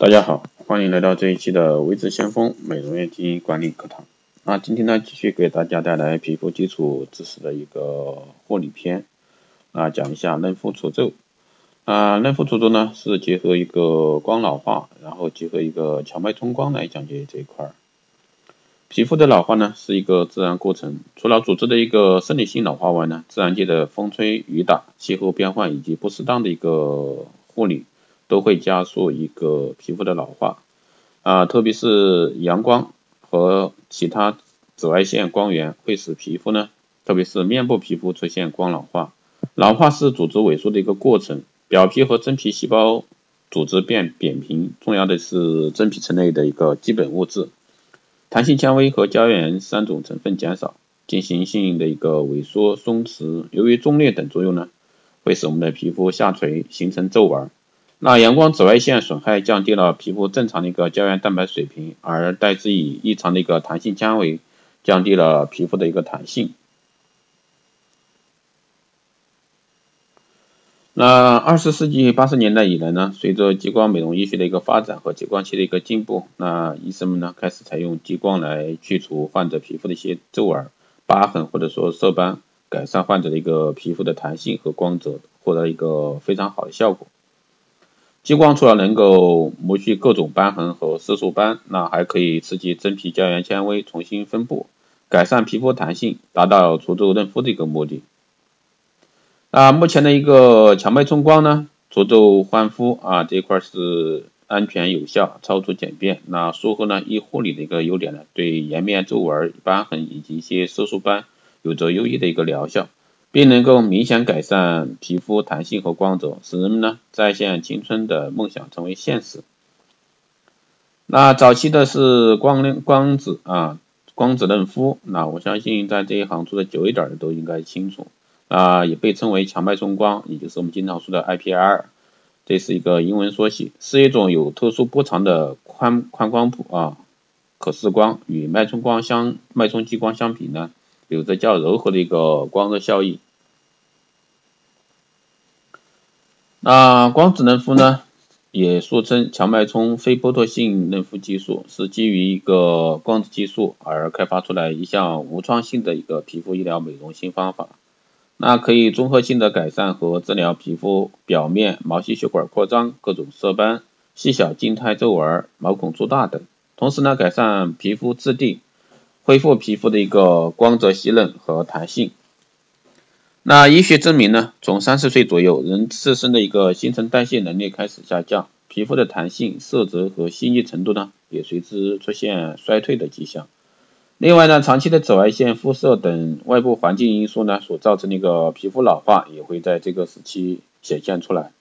大家好，欢迎来到这一期的微智先锋美容院经营管理课堂。那今天呢，继续给大家带来皮肤基础知识的一个护理篇。啊，讲一下嫩肤除皱。啊，嫩肤除皱呢是结合一个光老化，然后结合一个荞麦冲光来讲解这一块儿。皮肤的老化呢是一个自然过程，除了组织的一个生理性老化外呢，自然界的风吹雨打、气候变换以及不适当的一个护理。都会加速一个皮肤的老化啊，特别是阳光和其他紫外线光源会使皮肤呢，特别是面部皮肤出现光老化。老化是组织萎缩的一个过程，表皮和真皮细胞组织变扁平，重要的是真皮层内的一个基本物质，弹性纤维和胶原三种成分减少，进行性的一个萎缩松弛。由于中裂等作用呢，会使我们的皮肤下垂，形成皱纹。那阳光紫外线损害降低了皮肤正常的一个胶原蛋白水平，而代之以异常的一个弹性纤维，降低了皮肤的一个弹性。那二十世纪八十年代以来呢，随着激光美容医学的一个发展和激光器的一个进步，那医生们呢开始采用激光来去除患者皮肤的一些皱纹、疤痕或者说色斑，改善患者的一个皮肤的弹性和光泽，获得一个非常好的效果。激光除了能够磨去各种斑痕和色素斑，那还可以刺激真皮胶原纤维重新分布，改善皮肤弹性，达到除皱嫩肤的一个目的。那目前的一个强脉冲光呢，除皱焕肤啊这一块是安全有效、超出简便。那术后呢易护理的一个优点呢，对颜面皱纹、斑痕以及一些色素斑有着优异的一个疗效。并能够明显改善皮肤弹性和光泽，使人们呢再现青春的梦想成为现实。那早期的是光光子啊，光子嫩肤，那我相信在这一行做的久一点的都应该清楚啊，也被称为强脉冲光，也就是我们经常说的 IPL，这是一个英文缩写，是一种有特殊波长的宽宽光谱啊，可视光与脉冲光相脉冲激光相比呢。有着较柔和的一个光热效应。那光子嫩肤呢，也俗称强脉冲非剥脱性嫩肤技术，是基于一个光子技术而开发出来一项无创性的一个皮肤医疗美容新方法。那可以综合性的改善和治疗皮肤表面毛细血管扩张、各种色斑、细小静态皱纹、毛孔粗大等，同时呢，改善皮肤质地。恢复皮肤的一个光泽、细嫩和弹性。那医学证明呢，从三十岁左右，人自身的一个新陈代谢能力开始下降，皮肤的弹性、色泽和细腻程度呢，也随之出现衰退的迹象。另外呢，长期的紫外线辐射等外部环境因素呢，所造成的一个皮肤老化，也会在这个时期显现出来，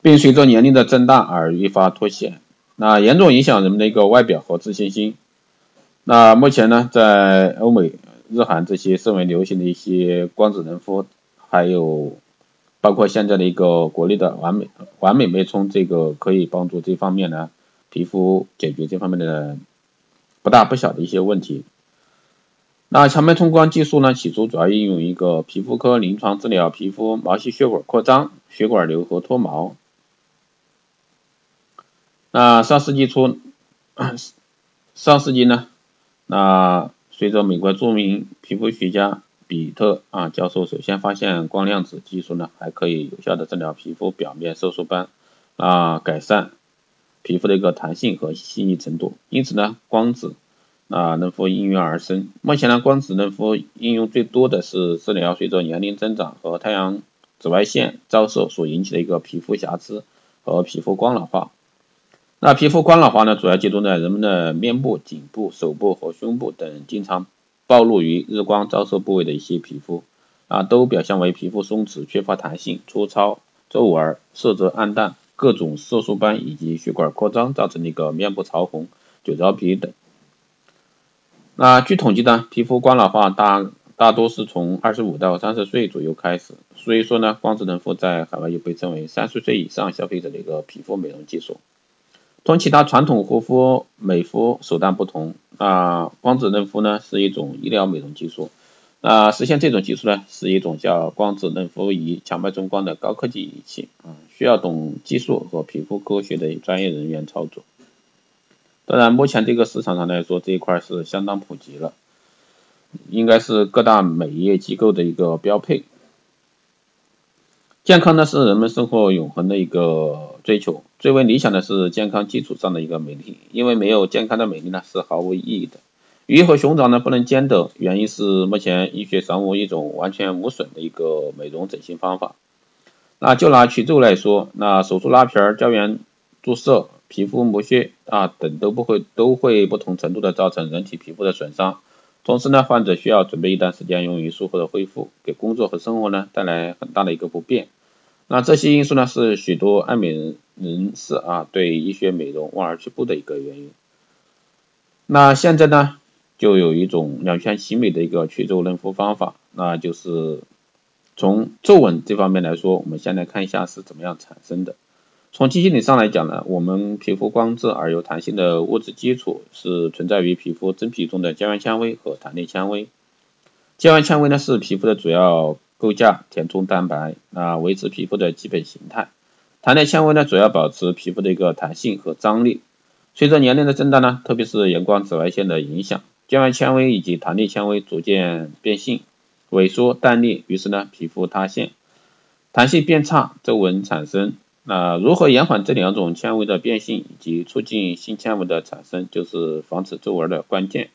并随着年龄的增大而愈发凸显。那严重影响人们的一个外表和自信心。那目前呢，在欧美、日韩这些甚为流行的一些光子嫩肤，还有包括现在的一个国内的完美完美脉冲，这个可以帮助这方面呢，皮肤解决这方面的不大不小的一些问题。那强脉冲光技术呢，起初主要应用一个皮肤科临床治疗皮肤毛细血管扩张、血管瘤和脱毛。那上世纪初，上世纪呢？那随着美国著名皮肤学家比特啊教授首先发现光量子技术呢，还可以有效的治疗皮肤表面色素斑，啊改善皮肤的一个弹性和细腻程度，因此呢光子啊嫩肤应运而生。目前呢光子嫩肤应用最多的是治疗随着年龄增长和太阳紫外线照射所引起的一个皮肤瑕疵和皮肤光老化。那皮肤光老化呢，主要集中在人们的面部、颈部、手部和胸部等经常暴露于日光照射部位的一些皮肤，啊，都表现为皮肤松弛、缺乏弹性、粗糙、皱纹、色泽暗淡、各种色素斑以及血管扩张造成的一个面部潮红、酒糟皮等。那据统计呢，皮肤光老化大大多是从二十五到三十岁左右开始，所以说呢，光子嫩肤在海外又被称为三十岁以上消费者的一个皮肤美容技术。同其他传统护肤美肤手段不同，啊光子嫩肤呢是一种医疗美容技术，那实现这种技术呢，是一种叫光子嫩肤仪强脉冲光的高科技仪器啊，需要懂技术和皮肤科学的专业人员操作。当然，目前这个市场上来说，这一块是相当普及了，应该是各大美业机构的一个标配。健康呢是人们生活永恒的一个追求，最为理想的是健康基础上的一个美丽，因为没有健康的美丽呢是毫无意义的。鱼和熊掌呢不能兼得，原因是目前医学尚无一种完全无损的一个美容整形方法。那就拿去皱来说，那手术拉皮儿、胶原注射、皮肤磨削啊等都不会都会不同程度的造成人体皮肤的损伤。同时呢，患者需要准备一段时间用于术后的恢复，给工作和生活呢带来很大的一个不便。那这些因素呢是许多爱美人人士啊对医学美容望而却步的一个原因。那现在呢？就有一种两全其美的一个去皱嫩肤方法，那就是从皱纹这方面来说，我们先来看一下是怎么样产生的。从机理上来讲呢，我们皮肤光泽而有弹性的物质基础是存在于皮肤真皮中的胶原纤维和弹力纤维。胶原纤维呢是皮肤的主要构架填充蛋白，那维持皮肤的基本形态。弹力纤维呢主要保持皮肤的一个弹性和张力。随着年龄的增大呢，特别是阳光紫外线的影响。胶原纤维以及弹力纤维逐渐变性、萎缩、断裂，于是呢，皮肤塌陷，弹性变差，皱纹产生。那如何延缓这两种纤维的变性以及促进新纤维的产生，就是防止皱纹的关键。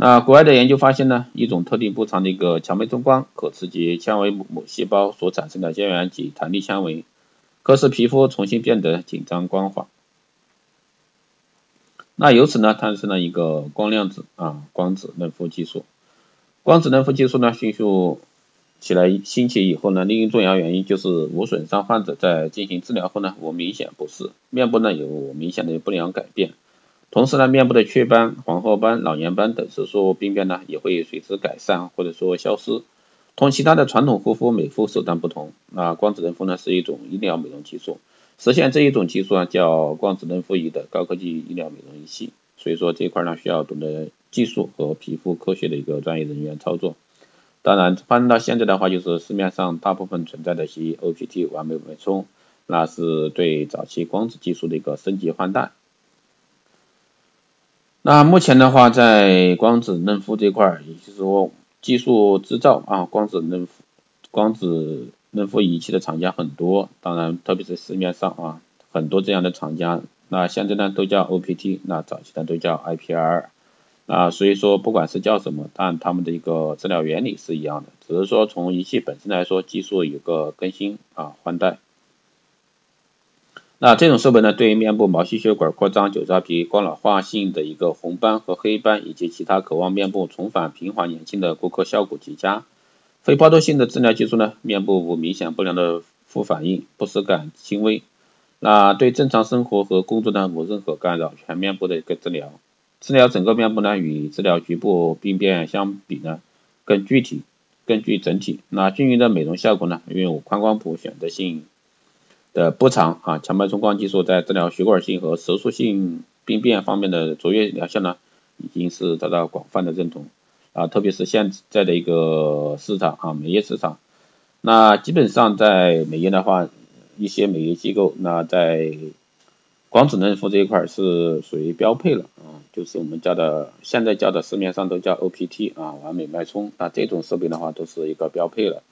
那国外的研究发现呢，一种特定波长的一个强脉冲光可刺激纤维母细胞所产生的胶原及弹力纤维，可使皮肤重新变得紧张光滑。那由此呢，诞生了一个光量子啊光子嫩肤技术。光子嫩肤技术呢迅速起来兴起以后呢，另一重要原因就是无损伤患者在进行治疗后呢无明显不适，面部呢有明显的不良改变，同时呢面部的雀斑、黄褐斑、老年斑等色素病变呢也会随之改善或者说消失。同其他的传统护肤美肤手段不同，那光子嫩肤呢是一种医疗美容技术。实现这一种技术啊，叫光子嫩肤仪的高科技医疗美容仪器，所以说这一块呢需要懂得技术和皮肤科学的一个专业人员操作。当然，发展到现在的话，就是市面上大部分存在的一些 OPT 完美脉冲，那是对早期光子技术的一个升级换代。那目前的话，在光子嫩肤这块，也就是说技术制造啊，光子嫩肤光子。嫩肤仪器的厂家很多，当然特别是市面上啊很多这样的厂家，那现在呢都叫 OPT，那早期呢都叫 IPR，啊所以说不管是叫什么，但他们的一个治疗原理是一样的，只是说从仪器本身来说，技术有个更新啊换代。那这种设备呢，对于面部毛细血管扩张、酒糟皮、光老化性的一个红斑和黑斑，以及其他渴望面部重返平滑年轻的顾客效果极佳。非抛脱性的治疗技术呢，面部无明显不良的副反应，不适感轻微。那对正常生活和工作呢无任何干扰，全面部的一个治疗。治疗整个面部呢，与治疗局部病变相比呢，更具体、更具整体。那均匀的美容效果呢，拥有宽光谱选择性的波长啊，强脉冲光技术在治疗血管性和手术性病变方面的卓越疗效呢，已经是得到广泛的认同。啊，特别是现在的一个市场啊，美业市场，那基本上在美业的话，一些美业机构，那在光子嫩肤这一块是属于标配了啊，就是我们叫的现在叫的市面上都叫 OPT 啊，完美脉冲，那这种设备的话都是一个标配了。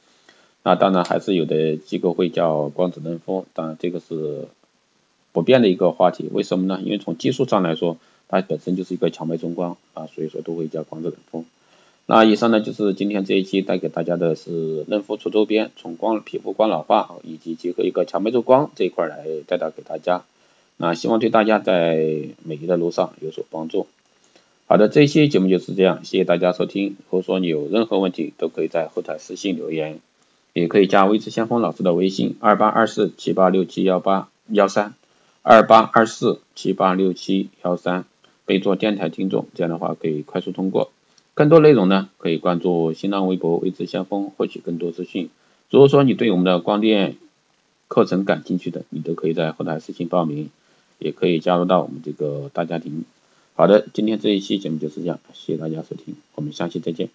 那当然还是有的机构会叫光子嫩肤，当然这个是不变的一个话题。为什么呢？因为从技术上来说，它本身就是一个强脉冲光啊，所以说都会叫光子嫩肤。那以上呢就是今天这一期带给大家的是嫩肤出周边，从光皮肤光老化以及结合一个强脉冲光这一块来带到给大家，那希望对大家在美丽的路上有所帮助。好的，这一期节目就是这样，谢谢大家收听。如果说你有任何问题，都可以在后台私信留言，也可以加微知先锋老师的微信二八二四七八六七幺八幺三二八二四七八六七幺三，备注电台听众，这样的话可以快速通过。更多内容呢，可以关注新浪微博“未知先锋”获取更多资讯。如果说你对我们的光电课程感兴趣的，你都可以在后台私信报名，也可以加入到我们这个大家庭。好的，今天这一期节目就是这样，谢谢大家收听，我们下期再见。